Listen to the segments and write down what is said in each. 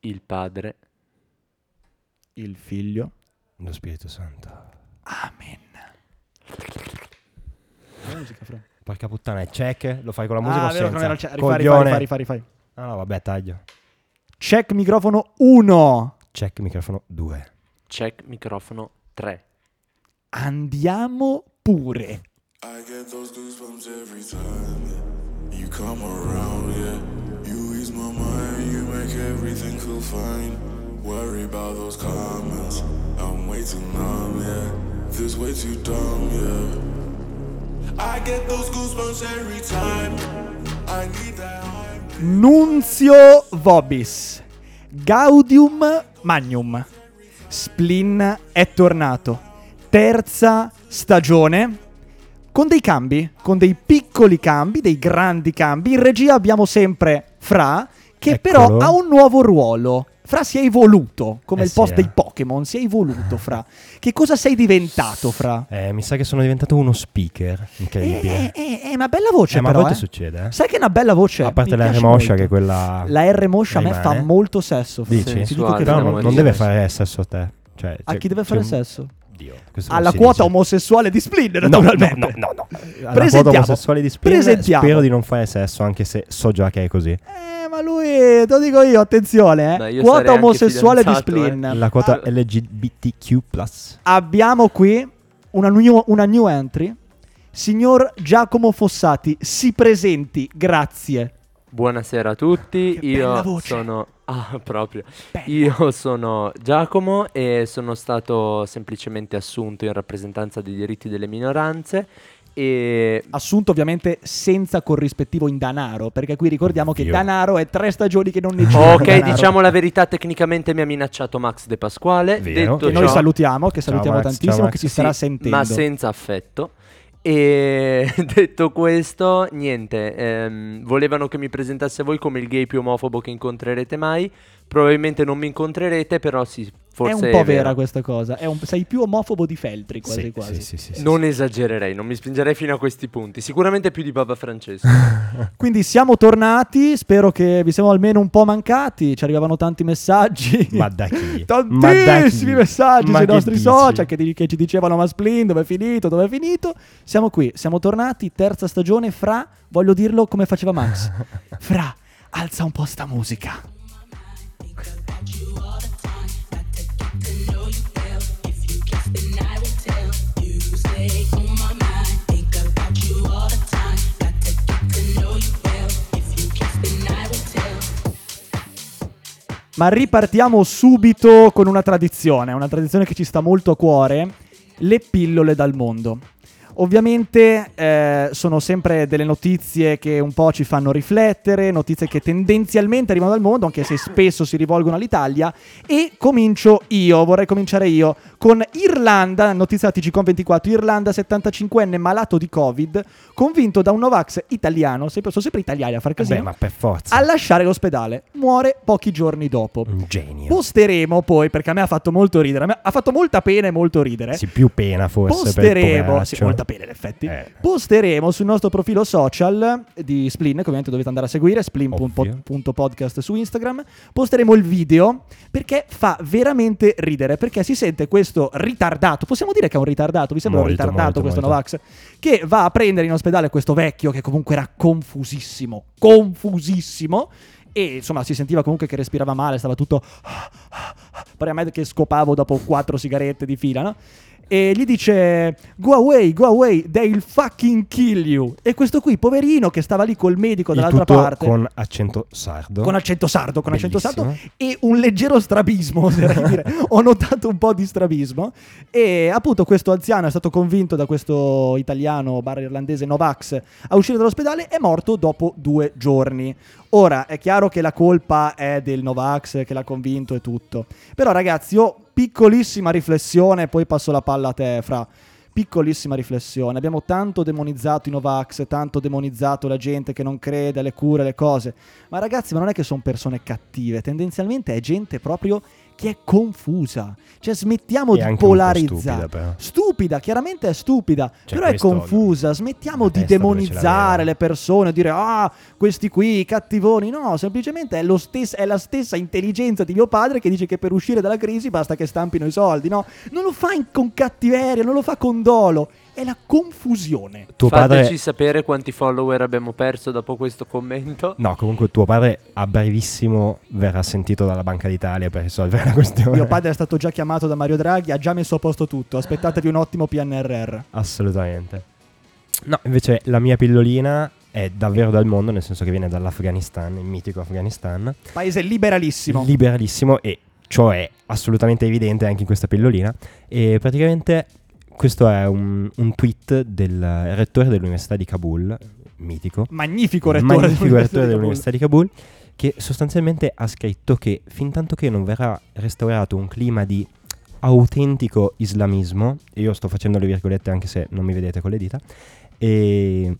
Il Padre. Il figlio. Lo Spirito Santo. Amen. La musica, Fra. Porca puttana, è check? Lo fai con la musica Ah, o vero senza? era check. Rifai, rifai, Coglione. rifai, rifai, rifai. Ah no, vabbè, taglio. Check microfono 1. Check microfono 2. Check microfono 3. Andiamo pure. I get those goosebumps every time you come around, yeah. You ease my mind, you make everything feel fine. Worry about those comments, I'm way too numb, yeah. This way too dumb, yeah. I get those goosebumps every time. I need that. Nunzio Vobis. Gaudium Magnum. Splin è tornato. Terza stagione. Con dei cambi, con dei piccoli cambi, dei grandi cambi. In regia abbiamo sempre Fra, che Eccolo. però ha un nuovo ruolo. Fra si è evoluto, come Eh il sì, post eh. dei Pokémon, si è evoluto Fra. Che cosa sei diventato Fra? Eh, mi sa che sono diventato uno speaker. Eh, Incredibile. eh, eh, una bella voce Eh, ma a però, volte eh. succede, eh. Sai che è una bella voce? A parte mi la R moscia che è quella... La R moscia a me fa molto sesso. Fra. Dici? Ti dico che Però fa non, deve fare sesso a te. Cioè, A cioè, chi deve fare sesso? Dio, questo non Alla quota dice. omosessuale di Splin, No, no, naturalmente. no, no, no. Alla quota Presentiamo. omosessuale di Presentiamo. spero di non fare sesso, anche se so già che è così. Eh, ma lui, te lo dico io, attenzione, eh. Beh, io Quota omosessuale di Splin. eh. La quota Ah. LGBTQ+. Abbiamo qui una new, una new entry. Signor Giacomo Fossati, si presenti, grazie. Buonasera a tutti, Che io bella voce. sono... Ah, proprio. Bella. Io sono Giacomo e sono stato semplicemente assunto in rappresentanza dei diritti delle minoranze e... Assunto ovviamente senza corrispettivo in danaro, perché qui ricordiamo che danaro è tre stagioni che non ne gira Ok, danaro. diciamo la verità, tecnicamente mi ha minacciato Max De Pasquale. Vero. Detto Che noi ciò- salutiamo, che salutiamo Max, tantissimo, ciao che ci Sì, starà sentendo. Ma senza affetto. E detto questo, niente, ehm, volevano che mi presentassi a voi come il gay più omofobo che incontrerete mai. Probabilmente non mi incontrerete, però sì, forse è un po' vero. vera questa cosa. È un- sei più omofobo di Feltri, quasi Sì, quasi. sì, sì, sì, sì, Non esagererei, non mi spingerei fino a questi punti. Sicuramente più di Papa Francesco. Quindi siamo tornati, spero che vi siamo almeno un po' mancati, ci arrivavano tanti messaggi. Ma da chi? Da Tantissimi messaggi Ma sui nostri dici? social che, di- che ci dicevano ma Splin dove è finito, dove è finito. Siamo qui, siamo tornati, terza stagione, fra, voglio dirlo come faceva Max. Fra, alza un po' sta musica. Ma ripartiamo subito con una tradizione, una tradizione che ci sta molto a cuore, le pillole dal mondo. Ovviamente eh, sono sempre delle notizie che un po' ci fanno riflettere, notizie che tendenzialmente arrivano dal mondo, anche se spesso si rivolgono all'Italia. E comincio io, vorrei cominciare io, con Irlanda, notizia TGCOM 24, Irlanda 75enne malato di Covid, convinto da un Novax italiano, sempre, sono sempre italiani a far casino, Beh, ma per forza. a lasciare l'ospedale. Muore pochi giorni dopo. Un genio. Posteremo poi, perché a me ha fatto molto ridere, ha fatto molta pena e molto ridere. Sì, più pena forse Posteremo, per il sì, molta pena in effetti. Eh. Posteremo sul nostro profilo social di Splin, che ovviamente dovete andare a seguire, splin.podcast su Instagram. Posteremo il video perché fa veramente ridere, perché si sente questo ritardato, possiamo dire che è un ritardato, vi sembra un Molto, ritardato molto, questo molto. Novax, che va a prendere in ospedale questo vecchio che comunque era confusissimo, confusissimo. e insomma si sentiva comunque che respirava male, stava tutto... Pare a me che scopavo dopo quattro sigarette di fila, no? E gli dice go away, go away, they'll fucking kill you. E questo qui, poverino, che stava lì col medico dall'altra parte. con accento sardo. Con accento sardo, con accento sardo Bellissimo. e un leggero strabismo. Ho notato un po' di strabismo. E appunto questo anziano è stato convinto da questo italiano barra irlandese Novax a uscire dall'ospedale è morto dopo due giorni. Ora è chiaro che la colpa è del Novax che l'ha convinto e tutto. Però ragazzi, io piccolissima riflessione, poi passo la palla a te, Fra. Piccolissima riflessione. Abbiamo tanto demonizzato i Novax, tanto demonizzato la gente che non crede alle cure, alle cose. Ma ragazzi, ma non è che sono persone cattive, tendenzialmente è gente proprio che è confusa. Cioè, smettiamo E di polarizzare. stupida. Stupida, chiaramente è stupida, Cioè, però è confusa. Smettiamo di demonizzare le persone, dire ah, questi qui, cattivoni. No, semplicemente è, lo stes- è la stessa intelligenza di mio padre che dice che per uscire dalla crisi basta che stampino i soldi. No, non lo fa in- con cattiveria, non lo fa con dolo. È la confusione. Tuo Fateci padre... sapere quanti follower abbiamo perso dopo questo commento. No, comunque tuo padre a brevissimo verrà sentito dalla Banca d'Italia per risolvere la questione. Mio padre è stato già chiamato da Mario Draghi, ha già messo a posto tutto. Aspettatevi un ottimo PNRR. Assolutamente. No, invece la mia pillolina è davvero dal mondo, nel senso che viene dall'Afghanistan, il mitico Afghanistan. Paese liberalissimo. liberalissimo e ciò è assolutamente evidente anche in questa pillolina e praticamente questo è un, un tweet del rettore dell'università di Kabul mitico Magnifico rettore magnifico rettore di Kabul. dell'università di Kabul che sostanzialmente ha scritto che fin tanto che non verrà restaurato un clima di autentico islamismo e io sto facendo le virgolette anche se non mi vedete con le dita e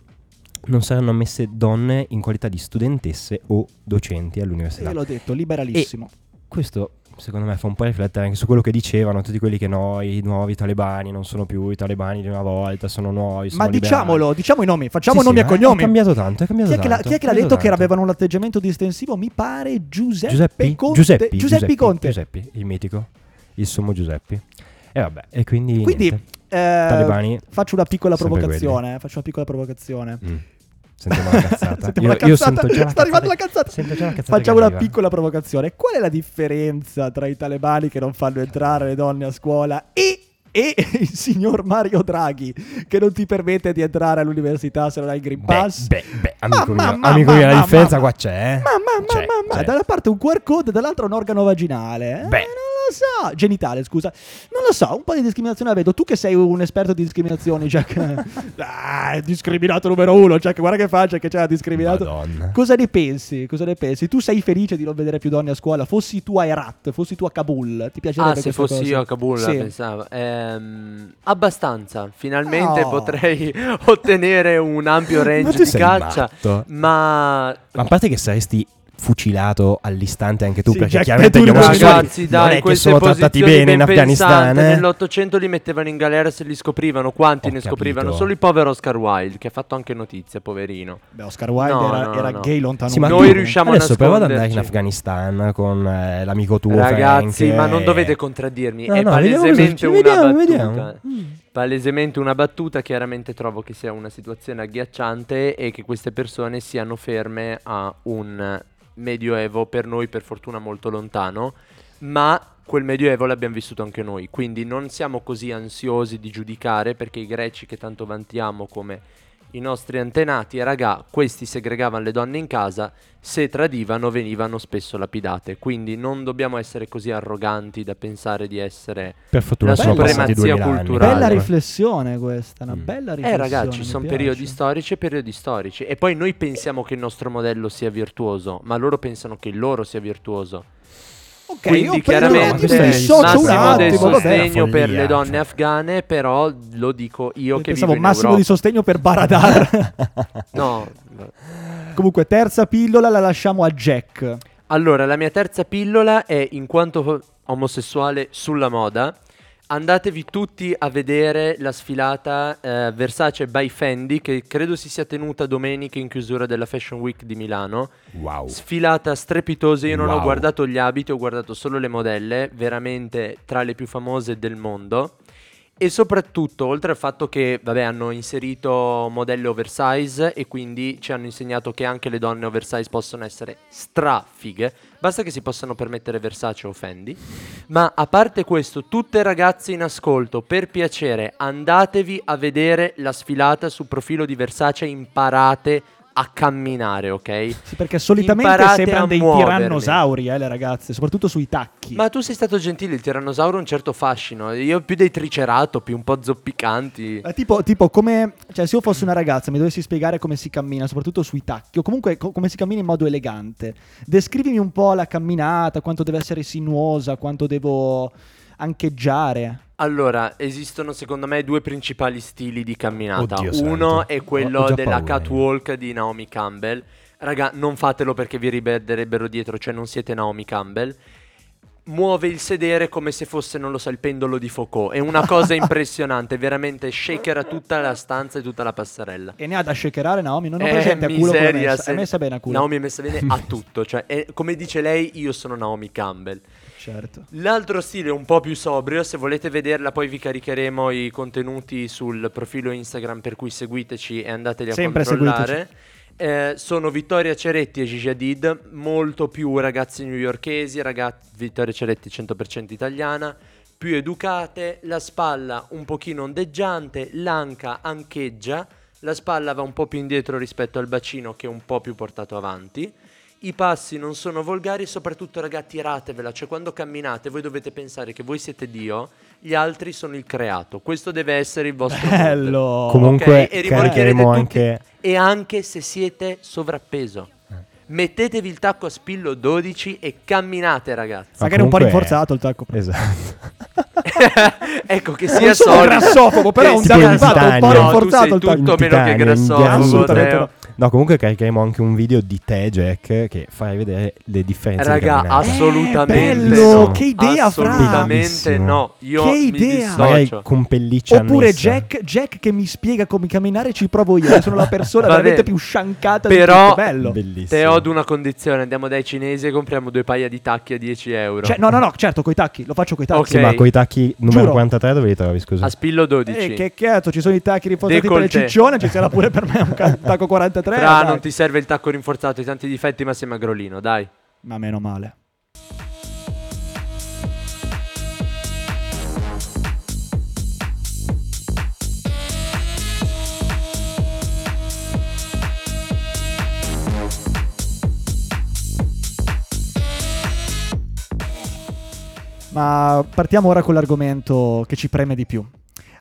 non saranno ammesse donne in qualità di studentesse o docenti all'università Io l'ho detto, liberalissimo. questo secondo me fa un po' riflettere anche su quello che dicevano tutti quelli che no, i nuovi talebani non sono più i talebani di una volta, sono nuovi. Sono Ma liberali. diciamolo, diciamo i nomi, facciamo Sì, nomi sì, e eh, cognomi. È cambiato tanto, è cambiato Chi è, che l'ha, tanto, chi è che l'ha è detto cambiato che tanto. avevano un atteggiamento distensivo? Mi pare Giuseppe, Giuseppe Conte. Giuseppe, Giuseppe Conte. Giuseppe, il mitico, il sommo Giuseppe. E vabbè, e quindi, Quindi, eh, talebani faccio una piccola provocazione. eh, Faccio una piccola provocazione. Mm. Sentiamo la cazzata. Sentiamo io, la io cazzata. già la Sta arrivando la cazzata. La cazzata Facciamo una piccola provocazione. Qual è la differenza tra i talebani che non fanno entrare le donne a scuola e, e il signor Mario Draghi che non ti permette di entrare all'università se non hai il Green Beh, Pass? beh, beh, amico Ma- mio, ma- amico ma- mio, la ma- differenza ma- qua c'è. eh? Ma, ma, ma, C'è, ma, ma, c'è. da una parte un QR code, dall'altra un organo vaginale. Eh, Beh. non lo so. Genitale, scusa. Non lo so, un po' di discriminazione la vedo. Tu che sei un esperto di discriminazioni, Jack. ah, discriminato numero uno, Jack. Guarda che faccia che c'è discriminato. Madonna. Cosa ne pensi? Cosa ne pensi? Tu sei felice di non vedere più donne a scuola? Fossi tu a Herat, fossi tu a Kabul, ti piacerebbe Ah, se fossi cosa? io a Kabul, Sì. pensavo. Ehm, abbastanza. Finalmente Oh. potrei ottenere un ampio range di caccia. matto. Ma Ma a parte che saresti fucilato all'istante anche tu, Sì, perché chiaramente gli non omosessuali Ragazzi, non dai, è che sono trattati bene in Afghanistan. eh? Nell'Ottocento li mettevano in galera se li scoprivano. Quanti Ho ne capito. scoprivano? Solo il povero Oscar Wilde, che ha fatto anche notizie, poverino. Beh, Oscar Wilde No, era, no, era no. gay lontano. Sì, ma Noi tu riusciamo a adesso prova ad andare in. Afghanistan con eh, l'amico tuo Ragazzi, Frank, ma non e- dovete contraddirmi. No, è no, vediamo palesemente cosa- una vediamo, battuta. vediamo. Mm. Palesemente una battuta. Chiaramente trovo che sia una situazione agghiacciante e che queste persone siano ferme a un medioevo per noi, per fortuna, molto lontano. Ma quel medioevo l'abbiamo vissuto anche noi. Quindi non siamo così ansiosi di giudicare perché i greci che tanto vantiamo come i nostri antenati, e raga, questi segregavano le donne in casa, se tradivano venivano spesso lapidate. Quindi non dobbiamo essere così arroganti da pensare di essere Per fortuna La sono supremazia 2000 anni. culturale. Bella riflessione questa, una Mm. bella Eh riflessione. ragazzi, mi sono piace. periodi storici e periodi storici. E poi noi pensiamo che il nostro modello sia virtuoso, ma loro pensano che il loro sia virtuoso. Ok, Quindi io chiaramente massimo del attimo, vabbè. sostegno per Follia, le donne cioè. afghane, però lo dico io che Pensavo vivo in massimo Europa. di sostegno per Baradar. No. Comunque, terza pillola la lasciamo a Jack. Allora, la mia terza pillola è in quanto omosessuale sulla moda. Andatevi tutti a vedere la sfilata eh, Versace by Fendi che credo si sia tenuta domenica in chiusura della Fashion Week di Milano. Wow. Sfilata strepitosa, io non ho Wow. guardato gli abiti, ho guardato solo le modelle, veramente tra le più famose del mondo. E soprattutto, oltre al fatto che, vabbè, hanno inserito modelli oversize e quindi ci hanno insegnato che anche le donne oversize possono essere strafighe, basta che si possano permettere Versace o Fendi. Ma a parte questo, tutte ragazze in ascolto, per piacere, andatevi a vedere la sfilata sul profilo di Versace, imparate a camminare, ok? Sì, perché solitamente Imparate sembrano dei muovervi. tirannosauri, eh, le ragazze, soprattutto sui tacchi. Ma tu sei stato gentile, il tirannosauro ha un certo fascino. Io più dei triceratopi, un po' zoppicanti. Eh, tipo, tipo come, cioè se io fossi una ragazza mi dovessi spiegare come si cammina, soprattutto sui tacchi, o comunque co- come si cammina in modo elegante. Descrivimi un po' la camminata, quanto deve essere sinuosa, quanto devo ancheggiare. Allora, esistono secondo me due principali stili di camminata. Oddio Uno santo. è quello della paura catwalk di Naomi Campbell. Raga, non fatelo perché vi riberderebbero dietro, cioè non siete Naomi Campbell. Muove il sedere come se fosse, non lo so, il pendolo di Foucault. È una cosa impressionante, veramente shakera tutta la stanza e tutta la passerella. E ne ha da shakerare Naomi, non ho Eh, presente a culo messa. se- È messa bene a culo. Naomi è messa bene a tutto, cioè è- come dice lei, io sono Naomi Campbell. Certo. L'altro stile un po' più sobrio, se volete vederla poi vi caricheremo i contenuti sul profilo Instagram per cui seguiteci e andateli a Sempre controllare. Eh, sono Vittoria Ceretti e Gigi Hadid, molto più ragazze newyorkesi, ragazzi, Vittoria Ceretti 100% italiana, più educate, la spalla un pochino ondeggiante, l'anca ancheggia, la spalla va un po' più indietro rispetto al bacino che è un po' più portato avanti. I passi non sono volgari, soprattutto ragazzi tiratevela, cioè quando camminate voi dovete pensare che voi siete Dio, gli altri sono il creato, questo deve essere il vostro. Bello. Comunque Ok, e rimorchierete caricheremo tutti- anche... E anche se siete sovrappeso. Mettetevi il tacco a spillo 12 e camminate ragazzi. Ma Magari un po' comunque- rinforzato il tacco. Esatto. ecco che sia sono solido. grassofobo, però un fatto un po'. No, rinforzato sei il tacco. tutto In meno che grassofobo. No. Comunque caricheremo anche un video di te, Jack, che farai vedere le differenze di Raga, camminata. assolutamente bello, no. che idea, Fra. Assolutamente no. Io Che mi idea. Magari con pelliccia Oppure. Jack, Jack che mi spiega come camminare ci provo io. Sono la persona Vabbè. veramente più sciancata Però- di tutte. Bello. Bellissimo. Te ho ad una condizione, andiamo dai cinesi e compriamo due paia di tacchi a 10 euro. Cioè, no, no, no, certo, coi tacchi. Lo faccio coi tacchi. Ok. Sì, ma con i tacchi numero Giuro. 43 dove li trovi, scusa? A spillo 12. Eh, che cazzo, ci sono i tacchi rinforzati per le Décolleté. ciccione, ci sarà pure per me un tacco 43. Fra, dai. non ti serve il tacco rinforzato, hai tanti difetti ma sei magrolino, dai. Ma meno male. Ma partiamo ora con l'argomento che ci preme di più.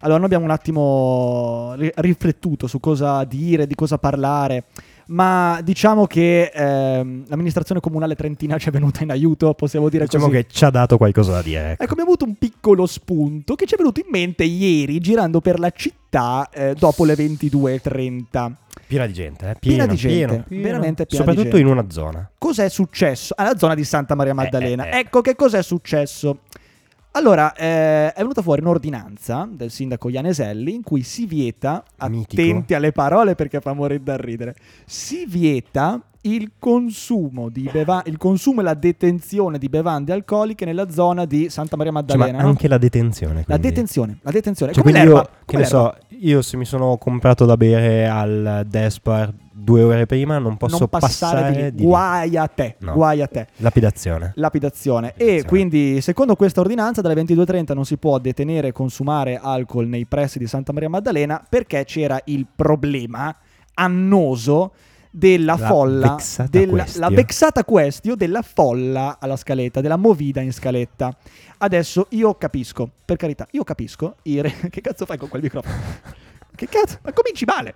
Allora, noi abbiamo un attimo ri- riflettuto su cosa dire, di cosa parlare, ma diciamo che ehm, l'amministrazione comunale trentina ci è venuta in aiuto, possiamo dire Diciamo così. che ci ha dato qualcosa da dire. ecco. Ecco, abbiamo avuto un piccolo spunto che ci è venuto in mente ieri girando per la città eh, dopo le 22.30. Piena di gente, eh? Piena Pieno, di gente, pieno, pieno. veramente piena di Soprattutto gente. in una zona. Cos'è successo? Alla zona di Santa Maria Maddalena. eh, eh. Ecco che cos'è successo. Allora, eh, è venuta fuori un'ordinanza del sindaco Ianeselli in cui si vieta, Mitico. attenti alle parole perché fa morire da ridere, si vieta il consumo, di beva- il consumo e la detenzione di bevande alcoliche nella zona di Santa Maria Cioè, Maddalena. ma no? anche la detenzione. La quindi. detenzione, la detenzione. Cioè, come quindi l'erba, io, che come ne l'erba. so, io se mi sono comprato da bere al Despar due ore prima non posso non passare, di lì. di lì. Guai a te, No. guai a te. Lapidazione. Lapidazione. E Lapidazione. quindi, secondo questa ordinanza, dalle 22.30 non si può detenere e consumare alcol nei pressi di Santa Maria Maddalena perché c'era il problema annoso della La folla, vexata della, questio. la vexata questio della folla alla scaletta, della movida in scaletta. Adesso io capisco, per carità, io capisco. re- che cazzo fai con quel microfono? Che cazzo? Ma cominci male.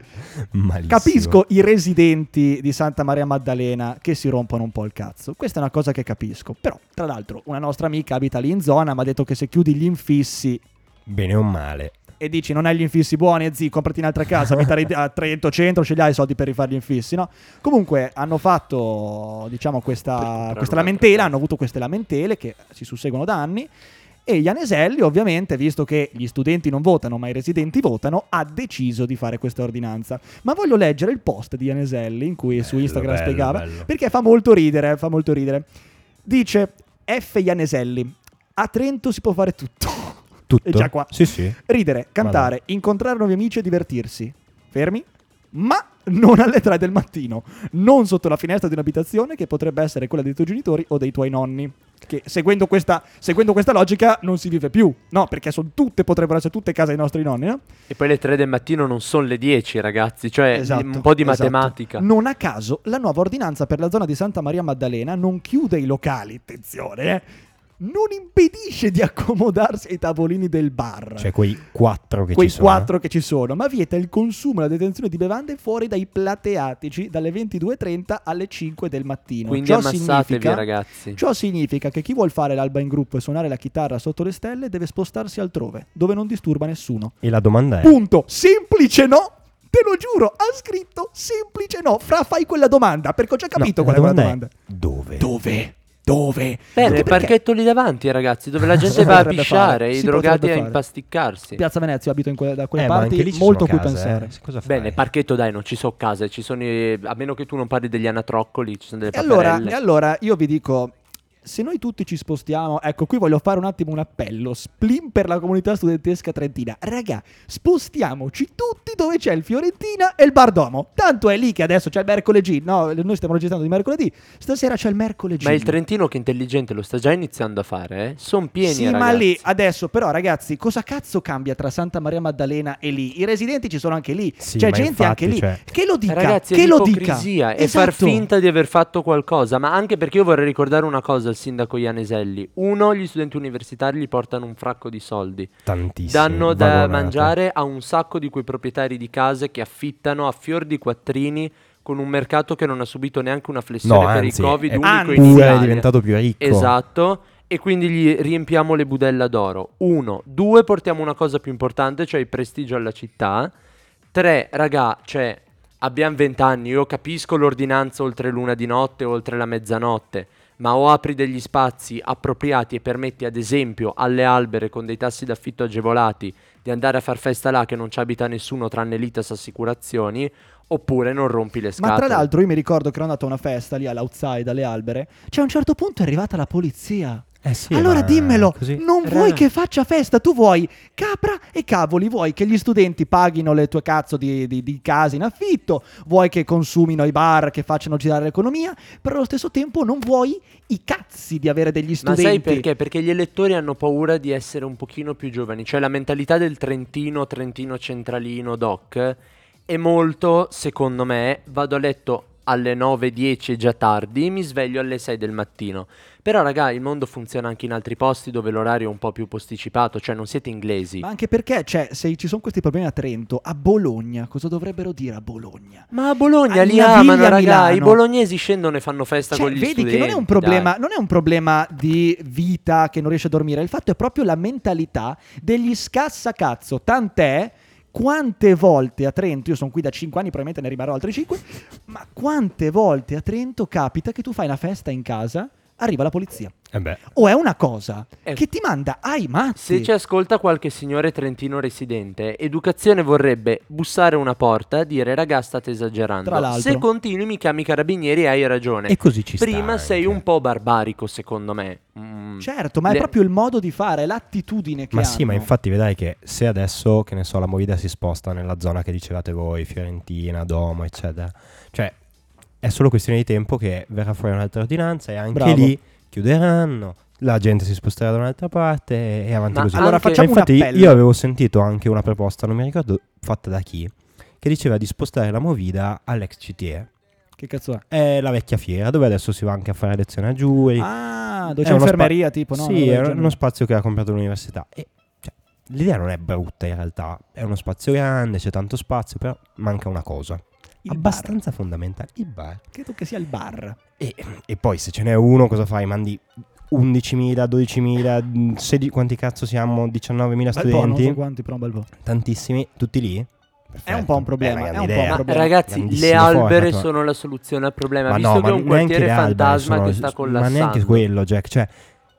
Malissimo. Capisco i residenti di Santa Maria Maddalena che si rompono un po' il cazzo. Questa è una cosa che capisco. Però, tra l'altro, una nostra amica abita lì in zona, mi ha detto che se chiudi gli infissi Bene o male. e dici non hai gli infissi buoni, e zi, comprati un'altra casa, abitare a Trento Centro, ce li hai i soldi per rifare gli infissi, no? Comunque hanno fatto, diciamo, questa, questa lamentela, hanno avuto queste lamentele che si susseguono da anni. E Ianeselli, ovviamente, visto che gli studenti non votano, ma i residenti votano, ha deciso di fare questa ordinanza. Ma voglio leggere il post di Ianeselli in cui su Bello, Instagram bello, spiegava, bello. perché fa molto ridere, fa molto ridere. Dice F. Ianeselli, a Trento si può fare tutto. Tutto? È già qua. Sì, sì. Ridere, cantare, incontrare nuovi amici e divertirsi. Fermi? Ma non alle 3 del mattino, non sotto la finestra di un'abitazione che potrebbe essere quella dei tuoi genitori o dei tuoi nonni. Che seguendo questa, seguendo questa logica non si vive più, no? Perché sono tutte, potrebbero essere tutte case dei nostri nonni, no? E poi le 3 del mattino non sono le 10, ragazzi. Cioè, Esatto, un po' di esatto. matematica. Non a caso, la nuova ordinanza per la zona di Santa Maria Maddalena non chiude i locali, attenzione, eh, non impedisce di accomodarsi ai tavolini del bar. Cioè quei quattro che quei ci sono. quattro che ci sono, ma vieta il consumo e la detenzione di bevande fuori dai plateatici dalle 22.30 alle 5 del mattino. Quindi ciò significa, ragazzi. ciò significa che chi vuol fare l'alba in gruppo e suonare la chitarra sotto le stelle deve spostarsi altrove, dove non disturba nessuno. E la domanda è... Punto. Semplice no. Te lo giuro, ha scritto semplice no. Fra fai quella domanda, perché ho già capito No, qual è quella la domanda. Dove? Dove? Dove? Nel perché- parchetto lì davanti, ragazzi, dove la gente va a pisciare, fare, i si drogati a impasticcarsi. Piazza Venezia, abito in que- da quelle Eh, parti, molto cui case, pensare. eh. Cosa fai? Bene, parchetto dai, non ci sono case, ci sono i- a meno che tu non parli degli anatroccoli, ci sono delle E allora, e allora io vi dico, se noi tutti ci spostiamo, ecco qui voglio fare un attimo un appello, splim per la comunità studentesca trentina, raga, spostiamoci tutti dove c'è il Fiorentina e il Bardomo, tanto è lì che adesso c'è il mercoledì, no, noi stiamo registrando di mercoledì, stasera c'è il mercoledì. Ma il Trentino che intelligente lo sta già iniziando a fare, eh? Sono pieni, Sì, ragazzi. ma lì adesso, però, ragazzi, cosa cazzo cambia tra Santa Maria Maddalena e lì? I residenti ci sono anche lì, Sì, c'è gente infatti, anche lì. cioè- Che lo dica, Ragazzi, che è lo dica. l'ipocrisia e far Esatto. finta di aver fatto qualcosa, ma anche perché io vorrei ricordare una cosa al sindaco Ianeselli. Uno, gli studenti universitari gli portano un fracco di soldi. Tantissimi. Danno da vagonate. mangiare a un sacco di quei proprietari di case che affittano a fior di quattrini con un mercato che non ha subito neanche una flessione No, per anzi, il Covid, è unico in Italia. è diventato più ricco. Esatto. E quindi gli riempiamo le budella d'oro. Uno. Due, portiamo una cosa più importante, cioè il prestigio alla città. Tre, raga, cioè, abbiamo vent'anni, io capisco l'ordinanza oltre l'una di notte, oltre la mezzanotte, ma o apri degli spazi appropriati e permetti, ad esempio, alle albere con dei tassi d'affitto agevolati di andare a far festa là che non ci abita nessuno tranne l'ITAS Assicurazioni, oppure non rompi le Ma scatole. tra l'altro io mi ricordo che ero andato a una festa lì all'outside, alle albere, cioè a un certo punto è arrivata la polizia. Eh sì, allora ma dimmelo, così- non Raga. vuoi che faccia festa, tu vuoi capra e cavoli, vuoi che gli studenti paghino le tue cazzo di, di- di case in affitto, vuoi che consumino i bar, che facciano girare l'economia, però allo stesso tempo non vuoi i cazzi di avere degli Ma studenti. sai perché? Perché gli elettori hanno paura di essere un pochino più giovani, cioè la mentalità del Trentino, Trentino centralino, doc, è molto, secondo me, vado a letto alle 9.10 è già tardi, mi sveglio alle 6 del mattino. Però raga, il mondo funziona anche in altri posti dove l'orario è un po' più posticipato, cioè non siete inglesi. Ma anche perché, cioè, se ci sono questi problemi a Trento, a Bologna, cosa dovrebbero dire a Bologna? Ma a Bologna A li amano, raga, Milano. i bolognesi scendono e fanno festa Cioè, con gli vedi studenti. che non è, un problema, non è un problema di vita che non riesce a dormire, il fatto è proprio la mentalità degli scassacazzo. Tant'è quante volte a Trento, io sono qui da 5 anni, probabilmente ne rimarrò altri 5, ma quante volte a Trento capita che tu fai una festa in casa, arriva la polizia. Eh beh, O è una cosa Eh. che ti manda ai matti. Se ci ascolta qualche signore trentino residente, educazione vorrebbe bussare una porta, dire raga state esagerando. Tra l'altro. Se continui mi chiami i carabinieri e hai ragione. e così ci sta Prima sei anche. un po' barbarico secondo me. Mm. Certo, ma è Le- proprio il modo di fare, è l'attitudine che Ma hanno. sì, ma infatti vedrai che se adesso, che ne so, la movida si sposta nella zona che dicevate voi, Fiorentina, Domo, eccetera, cioè è solo questione di tempo che verrà fuori un'altra ordinanza e anche Bravo. lì chiuderanno, la gente si sposterà da un'altra parte e, avanti Ma così. Allora facciamo un infatti appello. io avevo sentito anche una proposta, non mi ricordo fatta da chi, che diceva di spostare la movida all'ex CTE. Che cazzo è? È la vecchia fiera dove adesso si va anche a fare lezione a giuri. Ah, dove È c'è uno l'infermeria, tipo, no? Sì, è uno spazio che ha comprato l'università. E, cioè, l'idea non è brutta in realtà, è uno spazio grande, c'è tanto spazio, però manca una cosa. Il abbastanza fondamentale, il bar. bar. Credo che sia il bar. E, e poi se ce n'è uno cosa fai? Mandi 11.000, 12.000, mh, 16 quanti cazzo siamo? 19.000 Bel po', non studenti? so quanti, però un bel po'. Tantissimi, tutti lì? È un po' un problema, Beh, è un po' un. Ma problema. ragazzi, le albere format, ma- sono la soluzione al problema, Ma visto no, che è ma un quartiere le alberi fantasma sono- che sta Ma collassando. neanche quello, Jack. Cioè,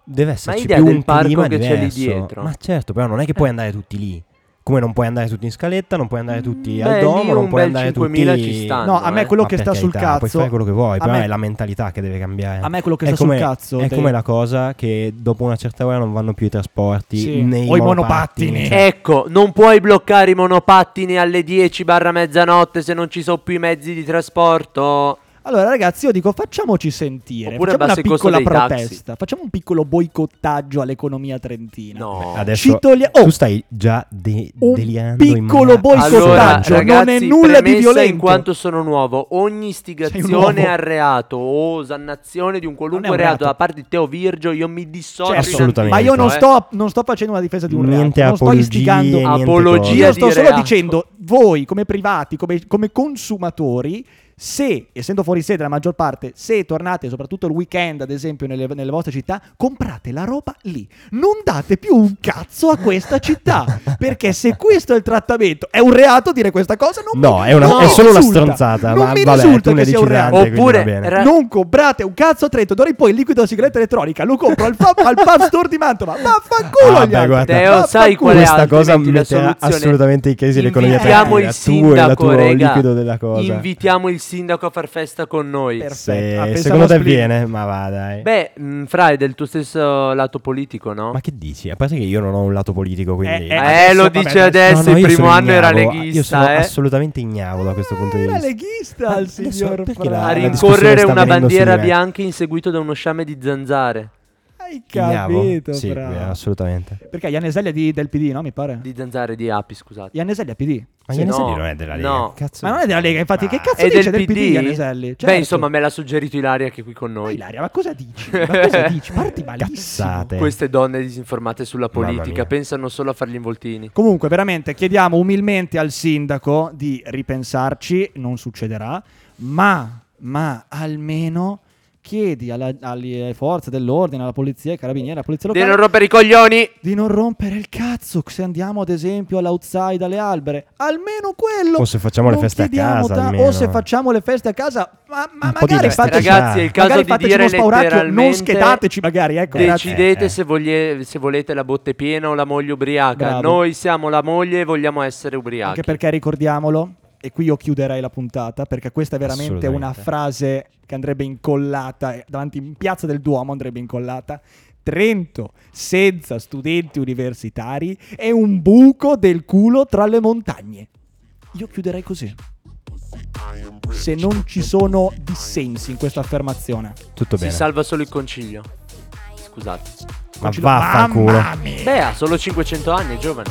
deve esserci più un parco clima che c'è lì diverso. dietro. Ma certo, però non è che puoi andare tutti lì. Come non puoi andare tutti in scaletta, non puoi andare tutti al Beh, domo, lì non puoi andare 5.000 tutti... ci stanno. No, a me eh. quello che sta sul carità, Puoi cazzo. fare quello che vuoi, a però me- è la mentalità che deve cambiare. A me quello che è sta come, sul cazzo. È dei- come la cosa che dopo una certa ora non vanno più i trasporti Sì. nei O i monopattini. monopattini. cioè- Ecco, non puoi bloccare i monopattini alle 10 barra mezzanotte se non ci sono più i mezzi di trasporto. Allora, ragazzi, io dico facciamoci sentire. Oppure facciamo una piccola protesta. Facciamo un piccolo boicottaggio all'economia trentina. No. Adesso Ci toglie- oh! tu stai già de- Un delirando in piccolo boicottaggio. Allora, non è ragazzi, nulla di violento. in quanto sono nuovo, ogni istigazione al reato o osannazione di un qualunque un reato reato. da parte di Teo Virgio, io mi dissocio Certo, Assolutamente. Ma io non eh. sto, non sto facendo una difesa di un Niente reato. Non sto apologie, istigando. Apologia. Io sto solo reato. dicendo, voi come privati, come, come consumatori, se, essendo fuori sede la maggior parte, se tornate soprattutto il weekend, ad esempio, nelle, nelle vostre città, comprate la roba lì. Non date più un cazzo a questa città. perché se questo è il trattamento, è un reato dire questa cosa? Non No, mi, è una- non è solo una stronzata, Non ma mi vabbè, risulta che sia un reato. Oppure va bene. ra- Non comprate un cazzo a Trento, d'ora in poi il liquido da sigaretta elettronica lo compro al, fa- al pub store di Mantova. Vaffanculo Ah, agli beh, guarda. Teo, sai qual è Questa cosa soluzione? assolutamente in crisi l'economia Invitiamo il sindaco, rega. liquido della cosa. Invitiamo il sindaco a far festa con noi. Perfetto. Se- Ah, secondo te viene? Ma va dai. Beh, mh, Fra è del tuo stesso lato politico, no? Ma che dici? A parte che io non ho un lato politico, quindi... Eh, Eh, adesso, lo vabbè, dice adesso- No, no, il primo anno era ignavo. Io leghista, sono eh. assolutamente ignavo da questo punto di Era vista. leghista Ma il signor Fra. la- A rincorrere una bandiera bianca inseguito da uno sciame di zanzare. Hai Ignavo? capito, Sì, Fra. eh, assolutamente. Perché Ianeselli è di- del PD, no? Mi pare. Di zanzare di api, scusate. Ianeselli è PD. Ma Sì, Ianeselli no, non è della Lega. no. Cazzo Ma non è della Lega, infatti. Che Ma- cazzo È dice del del PD, PD? Ianeselli? Beh, Certo. insomma, me l'ha suggerito Ilaria che è qui con Ma noi. Ilaria, ma cosa dici? Ma cosa dici? Parti malissimo. Cazzate. Queste donne disinformate sulla politica pensano solo a fare gli involtini. Comunque, veramente chiediamo umilmente al sindaco di ripensarci, non succederà, ma, ma almeno chiedi alla- alle forze dell'ordine, alla polizia, ai carabinieri, alla polizia Di locale non rompere i coglioni! di non rompere il cazzo se andiamo ad esempio all'outside alle albere almeno quello O se facciamo le feste a casa, almeno. o se facciamo le feste a casa ma, ma Un di magari fateci Ragazzi, è il caso di dire spauracchio non letteralmente schedateci magari ecco. Decidete Eh, eh. Se, voglie- se volete la botte piena o la moglie ubriaca. Bravo. Noi siamo la moglie e vogliamo essere ubriachi. anche perché ricordiamolo e qui io chiuderei la puntata perché questa è veramente una frase che andrebbe incollata davanti in piazza del Duomo andrebbe incollata Trento senza studenti universitari è un buco del culo tra le montagne. Io chiuderei così. Se non ci sono dissensi in questa affermazione. Tutto Si bene. salva solo il concilio. Scusate. Ma vaffanculo. Beh, ha solo 500 anni, è giovane.